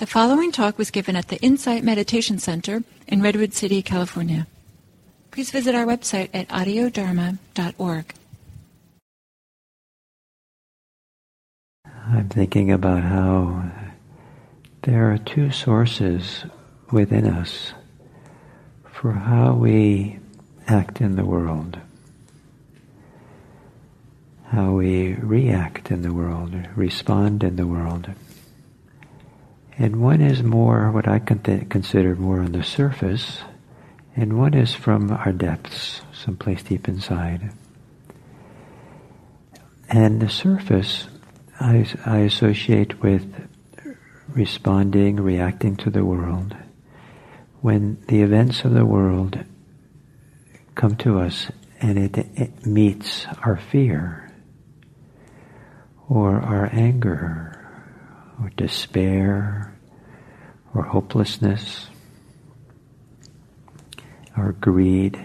The following talk was given at the Insight Meditation Center in Redwood City, California. Please visit our website at audiodharma.org. I'm thinking about how there are two sources within us for how we act in the world, how we react in the world, respond in the world. And one is more what I consider more on the surface, and one is from our depths, someplace deep inside. And the surface I, I associate with responding, reacting to the world. When the events of the world come to us and it, it meets our fear, or our anger, or despair, or hopelessness, or greed.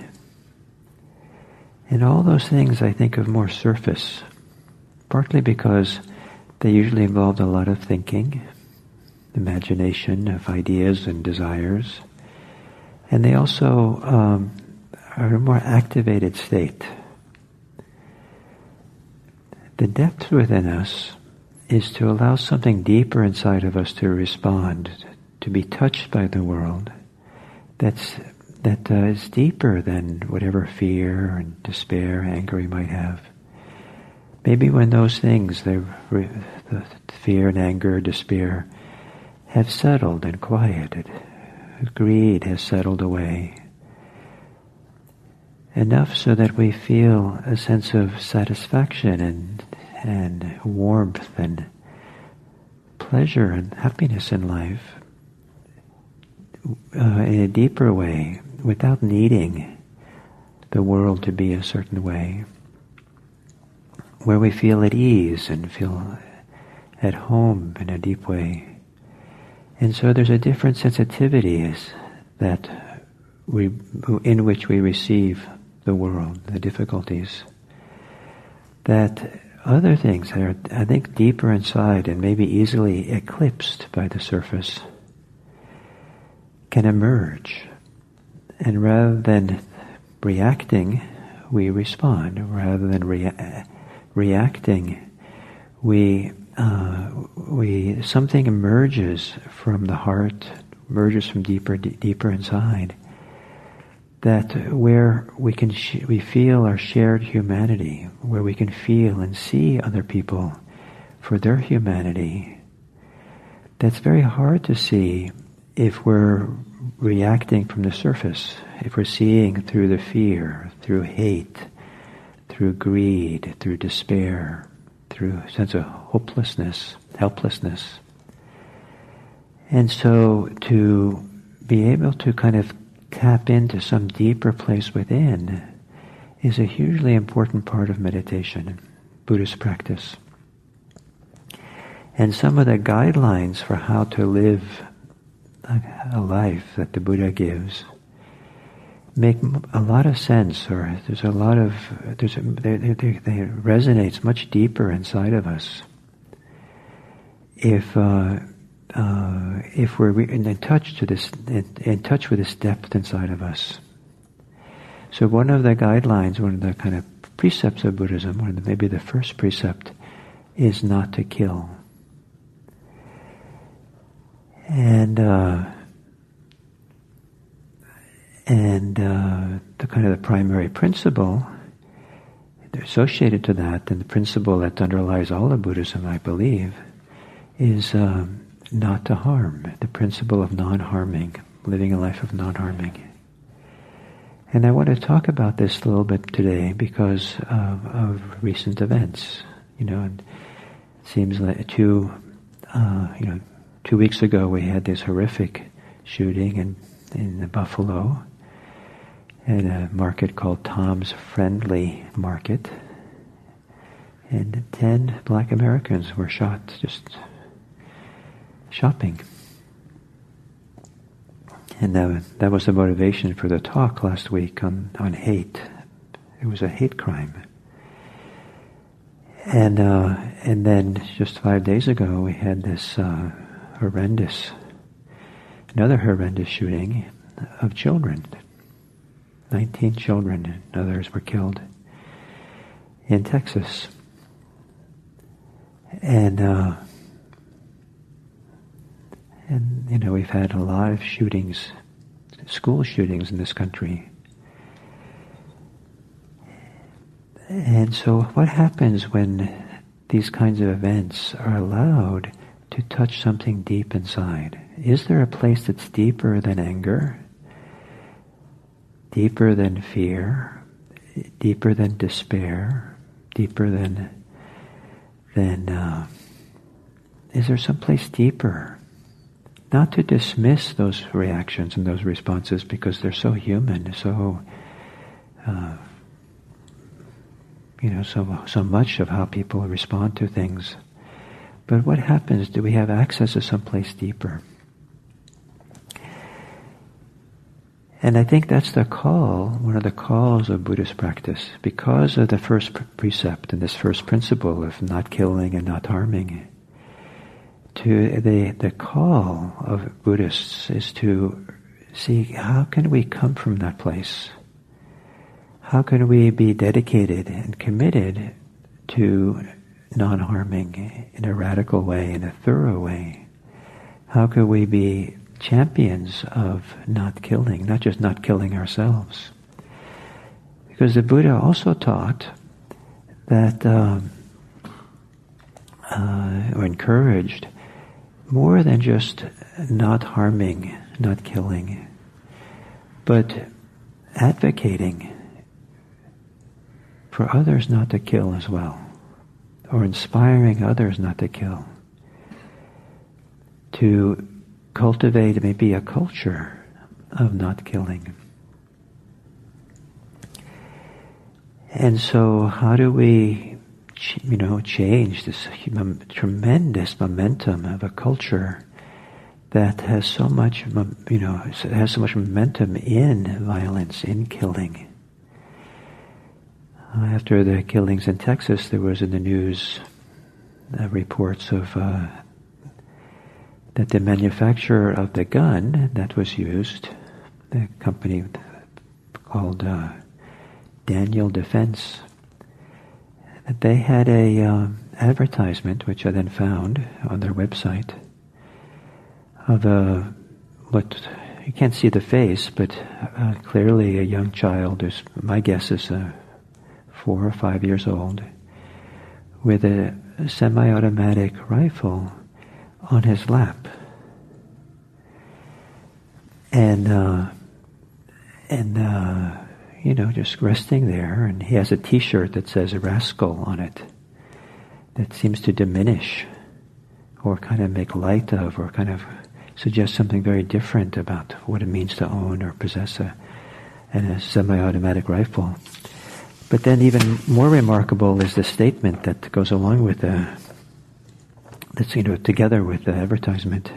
And all those things I think of more surface, partly because they usually involve a lot of thinking, imagination of ideas and desires, and they also um, are a more activated state. The depth within us is to allow something deeper inside of us to respond, to be touched by the world that's that uh, is deeper than whatever fear and despair, anger we might have. Maybe when those things, the, the fear and anger, despair, have settled and quieted, greed has settled away, enough so that we feel a sense of satisfaction and and warmth and pleasure and happiness in life uh, in a deeper way without needing the world to be a certain way where we feel at ease and feel at home in a deep way. And so there's a different sensitivity that we, in which we receive the world, the difficulties, that other things that are, I think, deeper inside and maybe easily eclipsed by the surface can emerge. And rather than reacting, we respond. Rather than rea- reacting, we uh, we something emerges from the heart, emerges from deeper, d- deeper inside. That where we can we feel our shared humanity, where we can feel and see other people for their humanity. That's very hard to see if we're reacting from the surface, if we're seeing through the fear, through hate, through greed, through despair, through a sense of hopelessness, helplessness. And so to be able to kind of tap into some deeper place within is a hugely important part of meditation, Buddhist practice. And some of the guidelines for how to live a life that the Buddha gives make a lot of sense, or there's a lot of there's a, they, they, they resonates much deeper inside of us. If uh, uh, if we're in touch to this in, in touch with this depth inside of us. So one of the guidelines, one of the kind of precepts of Buddhism, of maybe the first precept, is not to kill. And uh, and uh, the kind of the primary principle associated to that, and the principle that underlies all of Buddhism, I believe, is um, not to harm. The principle of non-harming, living a life of non-harming. And I want to talk about this a little bit today because of, of recent events. You know, it seems like two, uh, you know, two weeks ago we had this horrific shooting in in Buffalo, at a market called Tops Friendly Market. And 10 black Americans were shot just shopping. And that, that was the motivation for the talk last week on, on hate. It was a hate crime. And, uh, and then just five days ago we had this uh, horrendous another horrendous shooting of children. 19 children and others were killed in Texas. And, uh, and, you know, we've had a lot of shootings, school shootings in this country. And so what happens when these kinds of events are allowed to touch something deep inside? Is there a place that's deeper than anger? Deeper than fear? Deeper than despair? Deeper than, than, uh, is there some place deeper? Not to dismiss those reactions and those responses because they're so human, so uh, you know, so, so much of how people respond to things. But what happens? Do we have access to someplace deeper? And I think that's the call, one of the calls of Buddhist practice, because of the first precept and this first principle of not killing and not harming. To the, the call of Buddhists is to see how can we come from that place? how can we be dedicated and committed to non-harming in a radical way, in a thorough way? How can we be champions of not killing, not just not killing ourselves? Because the Buddha also taught that, um, uh, or encouraged, more than just not harming, not killing, but advocating for others not to kill as well, or inspiring others not to kill, to cultivate maybe a culture of not killing. And so how do we, you know, change this tremendous momentum of a culture that has so much, you know, has so much momentum in violence, in killing? After the killings in Texas, there was in the news uh, reports of uh, that the manufacturer of the gun that was used, the company called uh, Daniel Defense, that they had a um, advertisement, which I then found on their website, of a what you can't see the face, but uh, clearly a young child. Is my guess is a four or five years old, with a semi-automatic rifle on his lap. And, uh, and, uh, you know, just resting there, and he has a t-shirt that says rascal on it that seems to diminish or kind of make light of or kind of suggest something very different about what it means to own or possess a, a semi-automatic rifle. But then even more remarkable is the statement that goes along with the, that's, you know, together with the advertisement.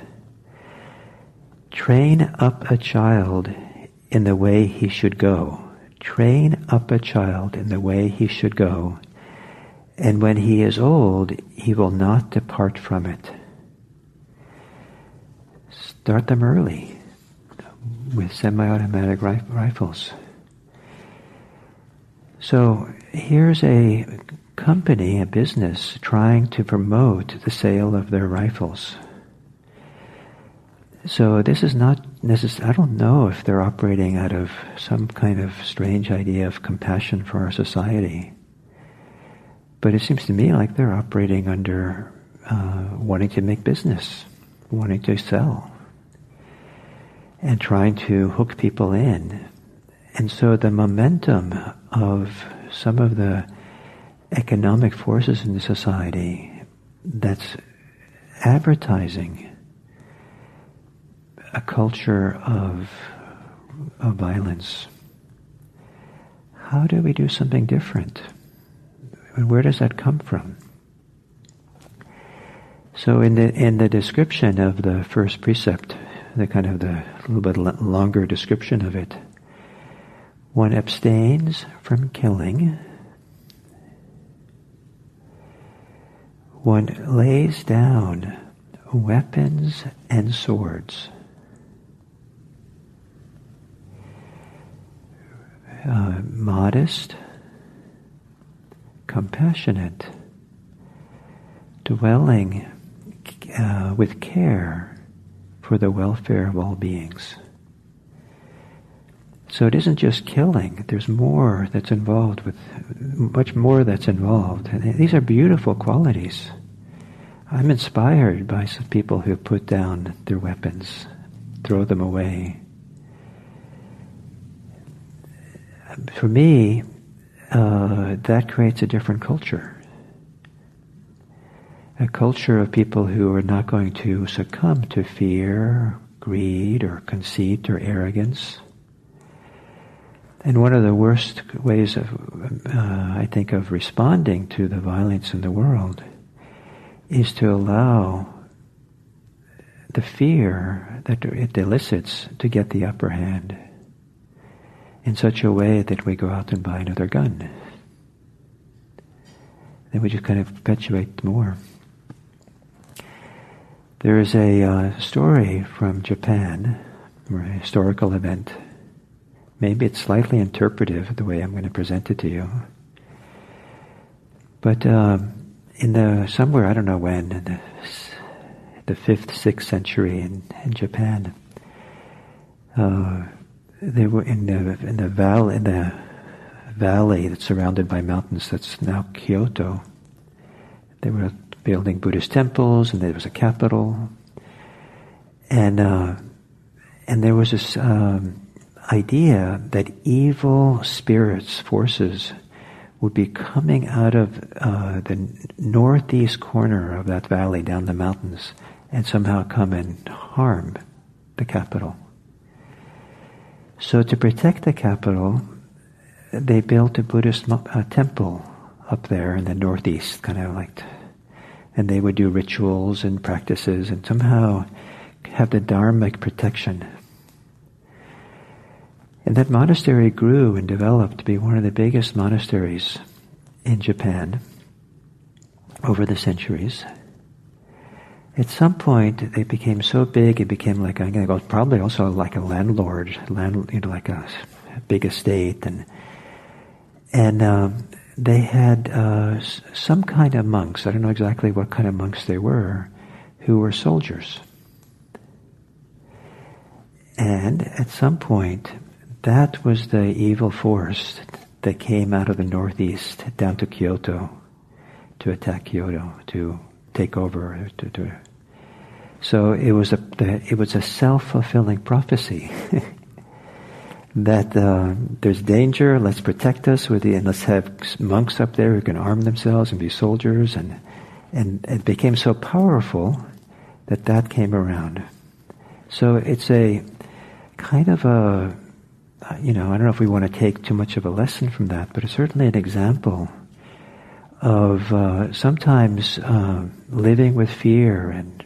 Train up a child in the way he should go. Train up a child in the way he should go. And when he is old, he will not depart from it. Start them early with semi-automatic rifles. So here's a company, a business, trying to promote the sale of their rifles. So this is not necessarily, I don't know if they're operating out of some kind of strange idea of compassion for our society. But it seems to me like they're operating under uh, wanting to make business, wanting to sell, and trying to hook people in. And so the momentum of some of the economic forces in the society that's advertising a culture of, of violence. How do we do something different? And Where does that come from? So in the in the description of the first precept, the kind of the little bit longer description of it, one abstains from killing. One lays down weapons and swords. Uh, modest, compassionate, dwelling uh, with care for the welfare of all beings. So it isn't just killing. There's more that's involved with, much more that's involved. And these are beautiful qualities. I'm inspired by some people who put down their weapons, throw them away. For me, uh, that creates a different culture. A culture of people who are not going to succumb to fear, greed, or conceit, or arrogance and one of the worst ways of, uh, I think, of responding to the violence in the world is to allow the fear that it elicits to get the upper hand in such a way that we go out and buy another gun. Then we just kind of perpetuate more. There is a uh, story from Japan, a historical event Maybe it's slightly interpretive the way I'm going to present it to you. But um, in the somewhere I don't know when in the, the fifth, sixth century in, in Japan, uh, they were in the in the valley in the valley that's surrounded by mountains. That's now Kyoto. They were building Buddhist temples, and there was a capital, and uh, and there was this. Um, idea that evil spirits, forces, would be coming out of uh, the northeast corner of that valley down the mountains and somehow come and harm the capital. So to protect the capital, they built a Buddhist uh, temple up there in the northeast, kind of like, and they would do rituals and practices and somehow have the dharmic protection and that monastery grew and developed to be one of the biggest monasteries in Japan over the centuries. At some point, they became so big, it became like I'm probably also like a landlord, land, you know, like a big estate, and and um, they had uh, some kind of monks. I don't know exactly what kind of monks they were, who were soldiers. And at some point, that was the evil force that came out of the northeast down to Kyoto to attack Kyoto, to take over. To, to. So it was a it was a self fulfilling prophecy that uh, there's danger. Let's protect us with the and let's have monks up there who can arm themselves and be soldiers and and it became so powerful that that came around. So it's a kind of a you know, I don't know if we want to take too much of a lesson from that, but it's certainly an example of uh, sometimes uh, living with fear and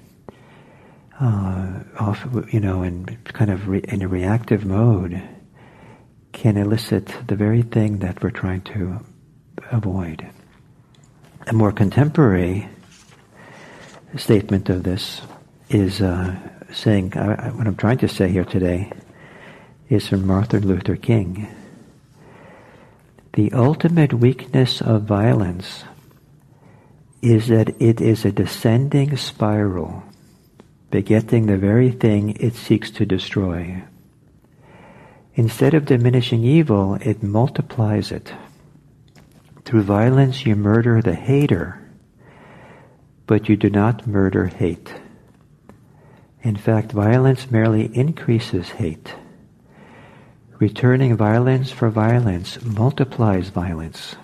uh, you know, in kind of re- in a reactive mode can elicit the very thing that we're trying to avoid. A more contemporary statement of this is uh, saying, what I'm trying to say here today is from Martin Luther King. The ultimate weakness of violence is that it is a descending spiral, begetting the very thing it seeks to destroy. Instead of diminishing evil, it multiplies it. Through violence you murder the hater, but you do not murder hate. In fact, violence merely increases hate. Returning violence for violence multiplies violence,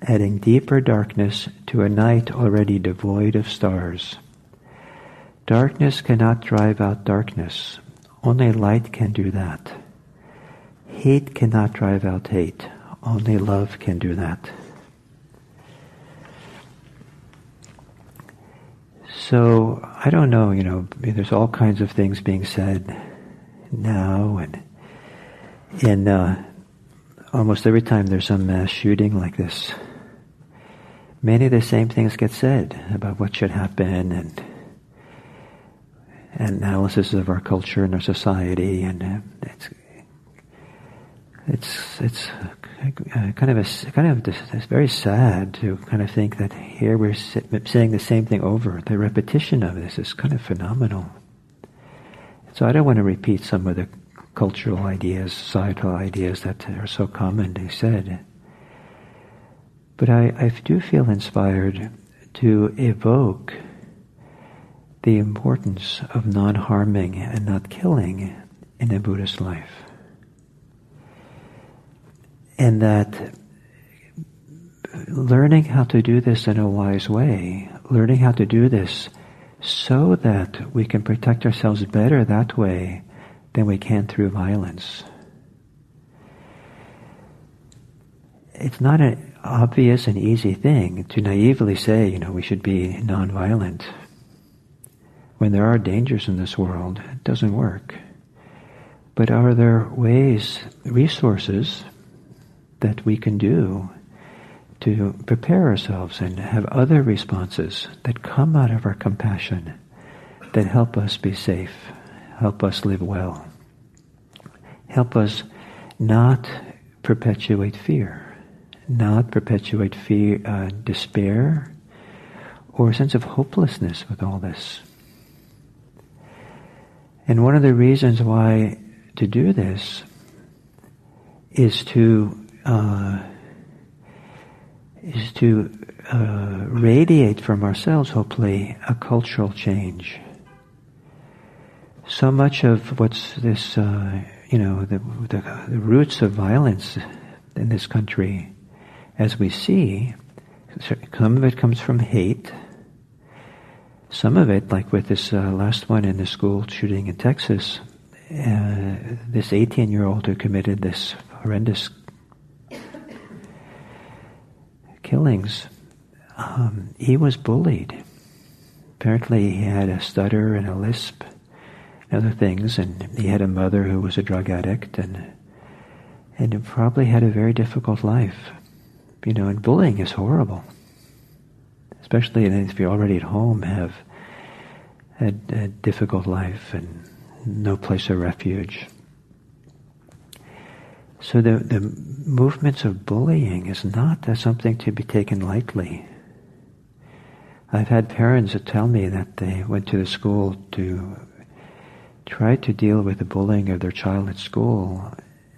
adding deeper darkness to a night already devoid of stars. Darkness cannot drive out darkness. Only light can do that. Hate cannot drive out hate. Only love can do that. So, I don't know, you know, there's all kinds of things being said now and and uh, almost every time there's some mass shooting like this, many of the same things get said about what should happen and analysis of our culture and our society, and uh, it's it's it's kind of a kind of it's very sad to kind of think that here we're saying the same thing over. The repetition of this is kind of phenomenal. So I don't want to repeat some of the cultural ideas, societal ideas that are so common commonly said. But I, I do feel inspired to evoke the importance of non-harming and not killing in a Buddhist life. And that learning how to do this in a wise way, learning how to do this so that we can protect ourselves better that way than we can through violence. It's not an obvious and easy thing to naively say, you know, we should be nonviolent. When there are dangers in this world, it doesn't work. But are there ways, resources that we can do to prepare ourselves and have other responses that come out of our compassion that help us be safe, help us live well? help us not perpetuate fear, not perpetuate fear, uh, despair, or a sense of hopelessness with all this. And one of the reasons why to do this is to uh, is to uh, radiate from ourselves, hopefully, a cultural change. So much of what's this uh, you know, the, the, the roots of violence in this country, as we see, some of it comes from hate. Some of it, like with this uh, last one in the school shooting in Texas, uh, this 18 year old who committed this horrendous killings, um, he was bullied. Apparently, he had a stutter and a lisp and other things, and he had a mother who was a drug addict, and and probably had a very difficult life. You know, and bullying is horrible, especially if you already at home have a, a difficult life and no place of refuge. So the the movements of bullying is not something to be taken lightly. I've had parents that tell me that they went to the school to try to deal with the bullying of their child at school,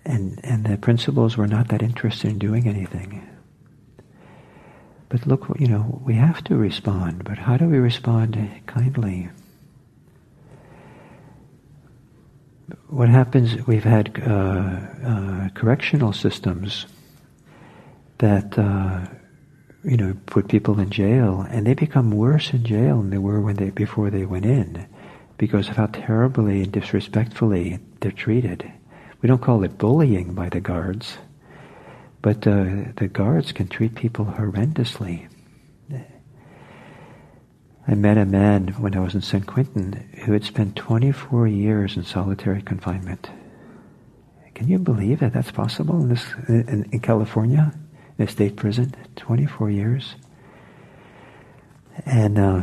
and, and the principals were not that interested in doing anything. But look, you know, we have to respond, but how do we respond kindly? What happens, we've had uh, uh, correctional systems that, uh, you know, put people in jail, and they become worse in jail than they were when they, before they went in because of how terribly and disrespectfully they're treated. We don't call it bullying by the guards, but uh, the guards can treat people horrendously. I met a man when I was in San Quentin who had spent 24 years in solitary confinement. Can you believe that that's possible in, this, in, in California, in a state prison? 24 years. And uh,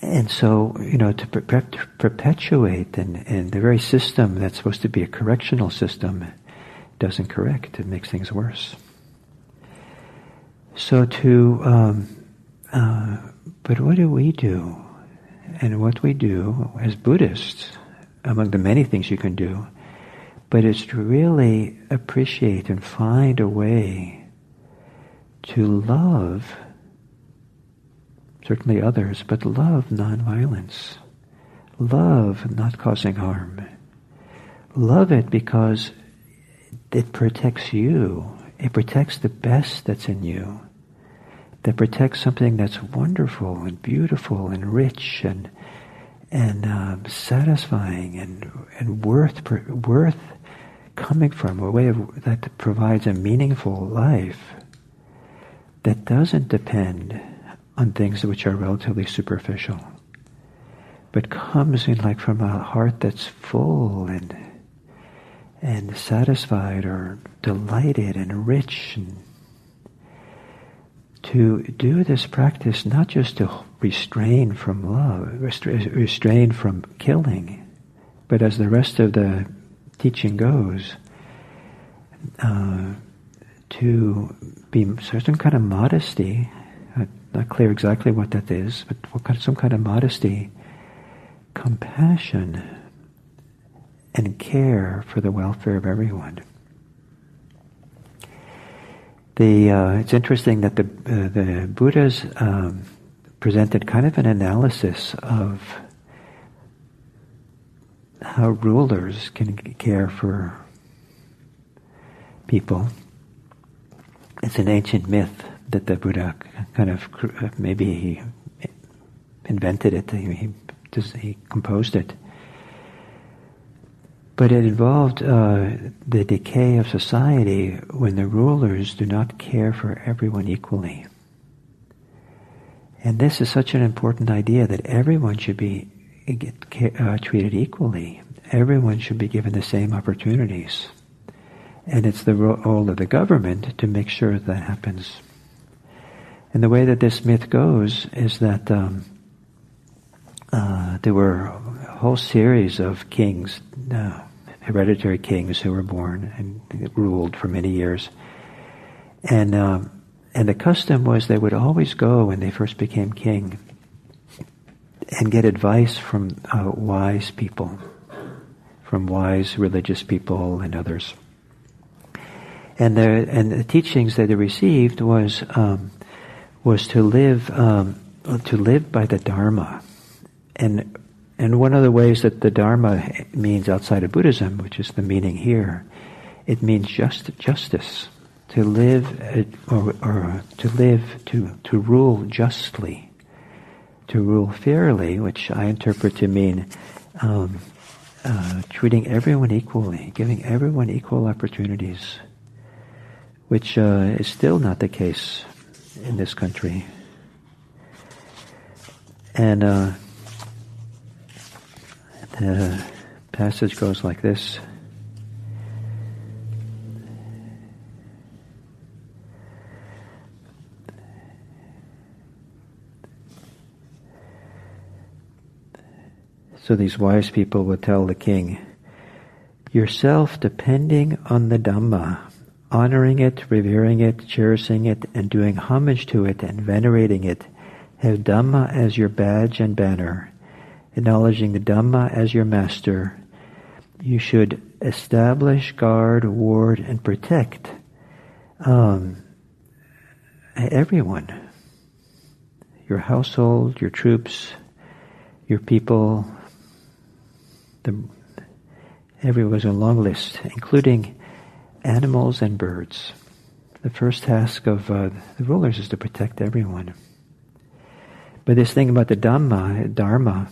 and so, you know, to per- perpetuate and, and the very system that's supposed to be a correctional system doesn't correct. It makes things worse. So to, um, uh, but what do we do? And what we do as Buddhists, among the many things you can do, but it's to really appreciate and find a way to love certainly others, but love nonviolence. Love not causing harm. Love it because it protects you. It protects the best that's in you. That protects something that's wonderful and beautiful and rich and and um, satisfying and and worth worth coming from a way of, that provides a meaningful life that doesn't depend on things which are relatively superficial, but comes in like from a heart that's full and and satisfied or delighted and rich and to do this practice not just to restrain from love, restrain from killing, but as the rest of the teaching goes, uh, to be certain kind of modesty. Not clear exactly what that is, but what kind, some kind of modesty, compassion, and care for the welfare of everyone. The uh, it's interesting that the uh, the Buddha's um, presented kind of an analysis of how rulers can care for people. It's an ancient myth that the Buddha kind of maybe he invented it. He, he composed it. But it involved uh, the decay of society when the rulers do not care for everyone equally. And this is such an important idea that everyone should be uh, treated equally. Everyone should be given the same opportunities. And it's the role of the government to make sure that happens. And the way that this myth goes is that um, uh, there were whole series of kings, uh, hereditary kings who were born and ruled for many years. And, um, and the custom was they would always go when they first became king and get advice from uh, wise people, from wise religious people and others. And the and the teachings that they received was um, was to live um, to live by the Dharma, and and one of the ways that the Dharma means outside of Buddhism, which is the meaning here, it means just justice to live uh, or, or to live to to rule justly to rule fairly, which I interpret to mean um, uh, treating everyone equally, giving everyone equal opportunities, which uh, is still not the case in this country. And uh, the passage goes like this. So these wise people would tell the king, yourself depending on the Dhamma, honoring it, revering it, cherishing it, and doing homage to it and venerating it, have Dhamma as your badge and banner, acknowledging the Dhamma as your master. You should establish, guard, ward, and protect um, everyone. Your household, your troops, your people, the, everyone's a long list, including animals and birds. The first task of uh, the rulers is to protect everyone. But this thing about the Dhamma, Dharma,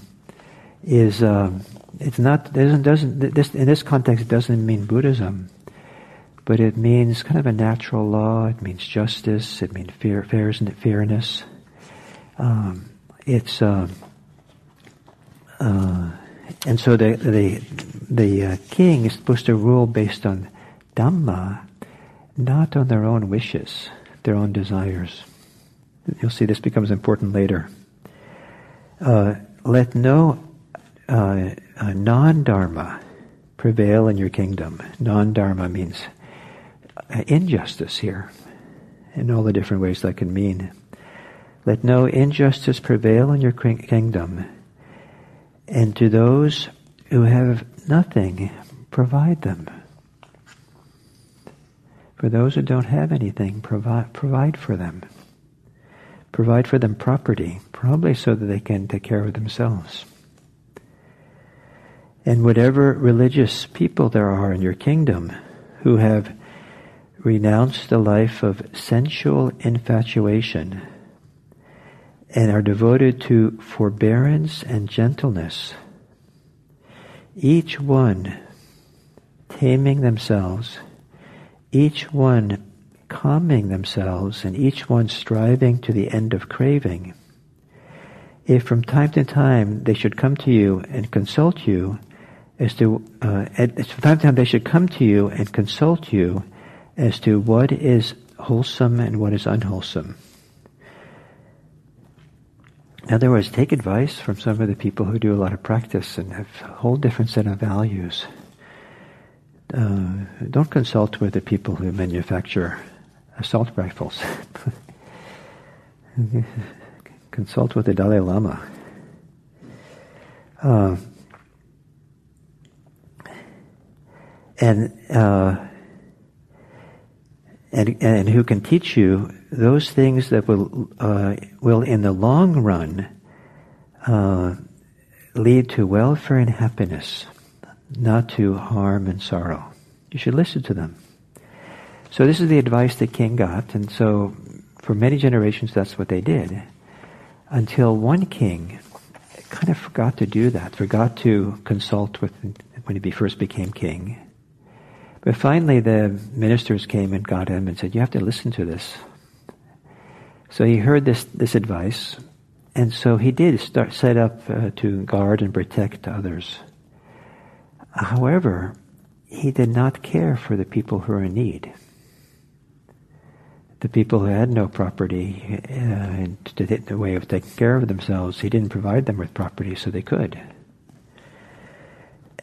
is um, it's not doesn't doesn't this in this context it doesn't mean Buddhism, but it means kind of a natural law. It means justice. It means fair, fairness, fairness. Um, it's uh, uh, and so the the the uh, king is supposed to rule based on dhamma, not on their own wishes, their own desires. You'll see this becomes important later. Uh, let no uh, uh non-dharma prevail in your kingdom. Non-dharma means uh, injustice here, in all the different ways that can mean. Let no injustice prevail in your kingdom and to those who have nothing, provide them. For those who don't have anything, provide, provide for them. Provide for them property, probably so that they can take care of themselves. And whatever religious people there are in your kingdom who have renounced the life of sensual infatuation and are devoted to forbearance and gentleness, each one taming themselves, each one calming themselves, and each one striving to the end of craving. If from time to time they should come to you and consult you as to, uh, at, from time to time they should come to you and consult you as to what is wholesome and what is unwholesome. In other words, take advice from some of the people who do a lot of practice and have a whole different set of values. uh, don't consult with the people who manufacture assault rifles. consult with the Dalai Lama. Uh, and, uh, and and who can teach you those things that will uh, will in the long run uh, lead to welfare and happiness, not to harm and sorrow. You should listen to them. So this is the advice that King got, and so for many generations that's what they did, until one king kind of forgot to do that, forgot to consult with when he first became king. But finally the ministers came and got him and said, you have to listen to this. So he heard this, this advice, and so he did start set up uh, to guard and protect others. However, he did not care for the people who were in need. The people who had no property uh, and the way of taking care of themselves, he didn't provide them with property so they could.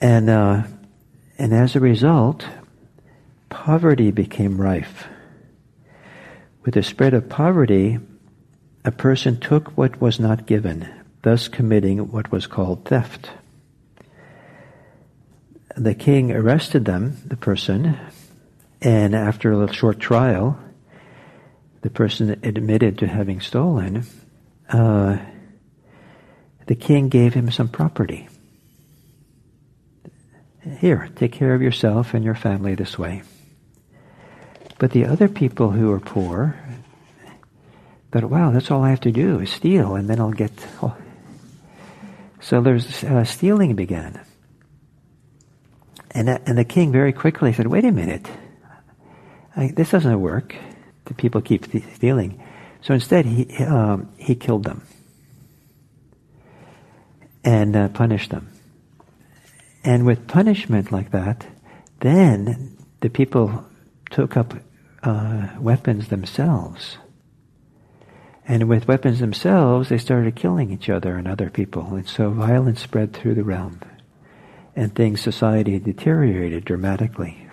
And uh, and as a result, poverty became rife. With the spread of poverty, a person took what was not given, thus committing what was called theft. The king arrested them, the person, and after a short trial, the person admitted to having stolen. Uh, the king gave him some property. Here, take care of yourself and your family this way. But the other people who are poor thought, wow, that's all I have to do is steal, and then I'll get. Oh. So there's uh, stealing began. And, uh, and the king very quickly said, wait a minute, I, this doesn't work. The people keep stealing. So instead, he, um, he killed them and uh, punished them. And with punishment like that, then the people took up uh, weapons themselves and with weapons themselves, they started killing each other and other people. And so violence spread through the realm. And things, society deteriorated dramatically.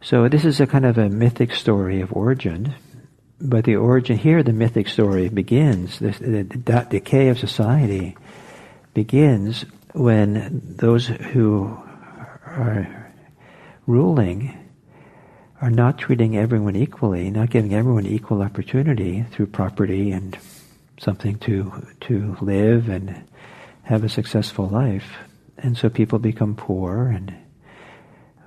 So this is a kind of a mythic story of origin. But the origin here, the mythic story begins, the, the, the decay of society begins when those who are ruling are not treating everyone equally, not giving everyone equal opportunity through property and something to to live and have a successful life. And so people become poor and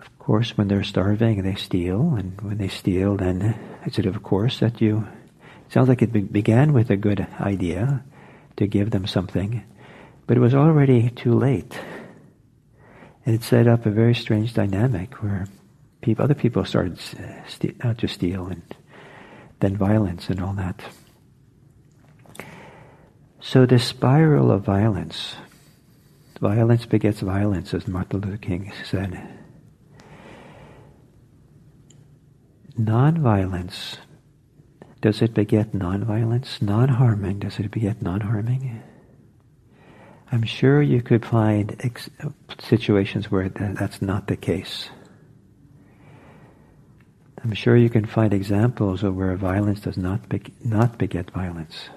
of course when they're starving they steal and when they steal then it's of course that you it sounds like it be- began with a good idea to give them something but it was already too late and it set up a very strange dynamic where people, other people started st- not to steal and then violence and all that. So this spiral of violence, violence begets violence, as Martin Luther King said. Non-violence, does it beget non-violence? Non-harming, does it beget non-harming? I'm sure you could find ex- situations where that's not the case. I'm sure you can find examples of where violence does not, be, not beget violence.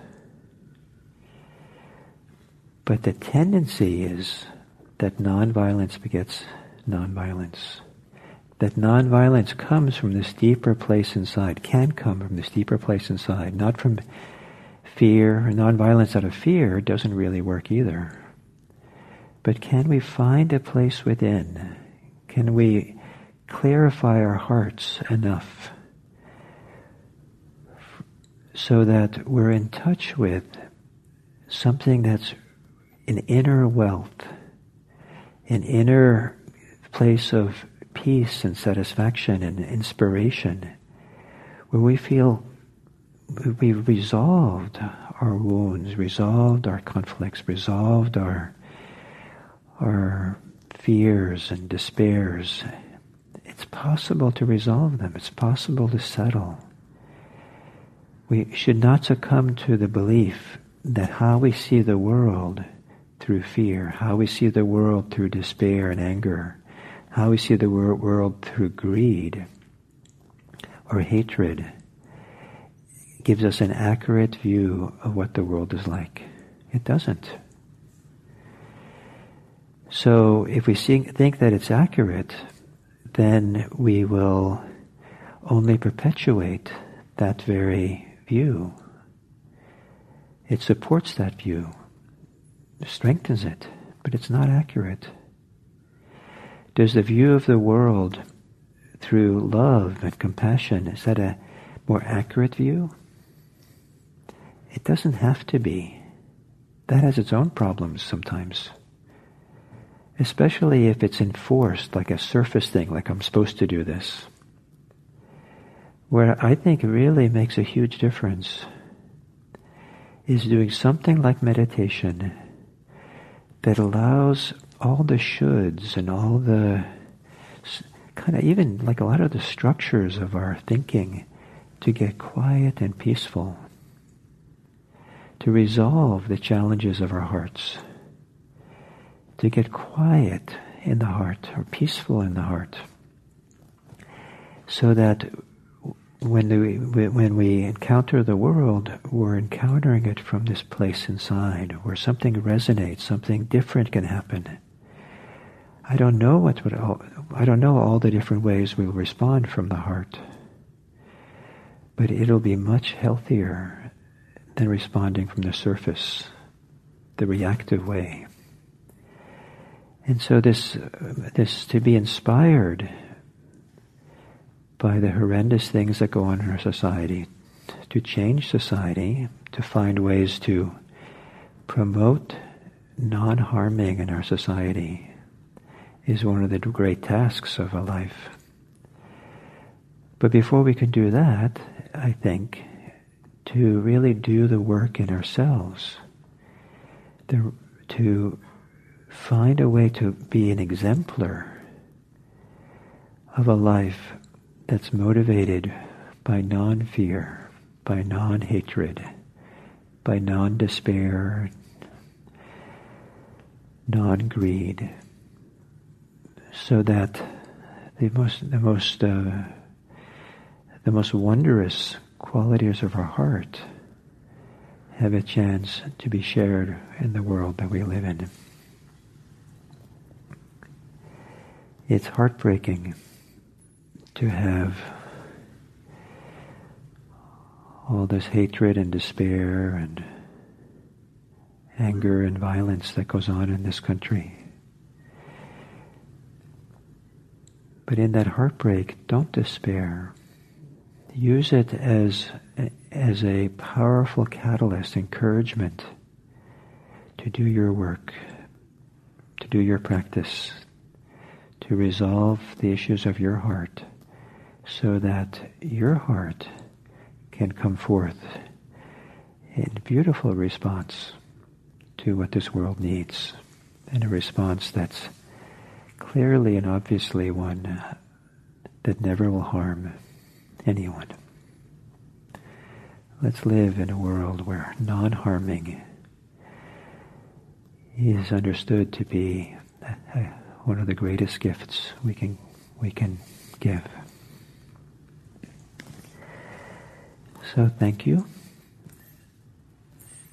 But the tendency is that nonviolence begets nonviolence. That nonviolence comes from this deeper place inside, can come from this deeper place inside, not from fear. Nonviolence out of fear doesn't really work either. But can we find a place within? Can we clarify our hearts enough so that we're in touch with something that's an inner wealth, an inner place of peace and satisfaction and inspiration, where we feel we've resolved our wounds, resolved our conflicts, resolved our our fears and despairs it's possible to resolve them. It's possible to settle. We should not succumb to the belief that how we see the world through fear, how we see the world through despair and anger, how we see the wor- world through greed or hatred gives us an accurate view of what the world is like. It doesn't. So if we think that it's accurate, then we will only perpetuate that very view. It supports that view, strengthens it, but it's not accurate. Does the view of the world through love and compassion, is that a more accurate view? It doesn't have to be. That has its own problems sometimes. Especially if it's enforced like a surface thing, like I'm supposed to do this. Where I think really makes a huge difference is doing something like meditation that allows all the shoulds and all the kind of even like a lot of the structures of our thinking to get quiet and peaceful, to resolve the challenges of our hearts, to get quiet in the heart or peaceful in the heart, so that when we, when we encounter the world, we're encountering it from this place inside where something resonates, something different can happen. I don't know what would, I don't know all the different ways we'll respond from the heart, but it'll be much healthier than responding from the surface, the reactive way. And so this, this to be inspired by the horrendous things that go on in our society, to change society, to find ways to promote non-harming in our society is one of the great tasks of a life. But before we can do that, I think, to really do the work in ourselves, the, to find a way to be an exemplar of a life that's motivated by non-fear, by non-hatred, by non-despair, non-greed, so that the most, the most, uh, the most wondrous qualities of our heart have a chance to be shared in the world that we live in. It's heartbreaking to have all this hatred and despair and anger and violence that goes on in this country. But in that heartbreak, don't despair. Use it as, as a powerful catalyst, encouragement to do your work, to do your practice, to resolve the issues of your heart so that your heart can come forth in beautiful response to what this world needs, and a response that's clearly and obviously one that never will harm anyone. Let's live in a world where non-harming is understood to be one of the greatest gifts we can we can give. So thank you.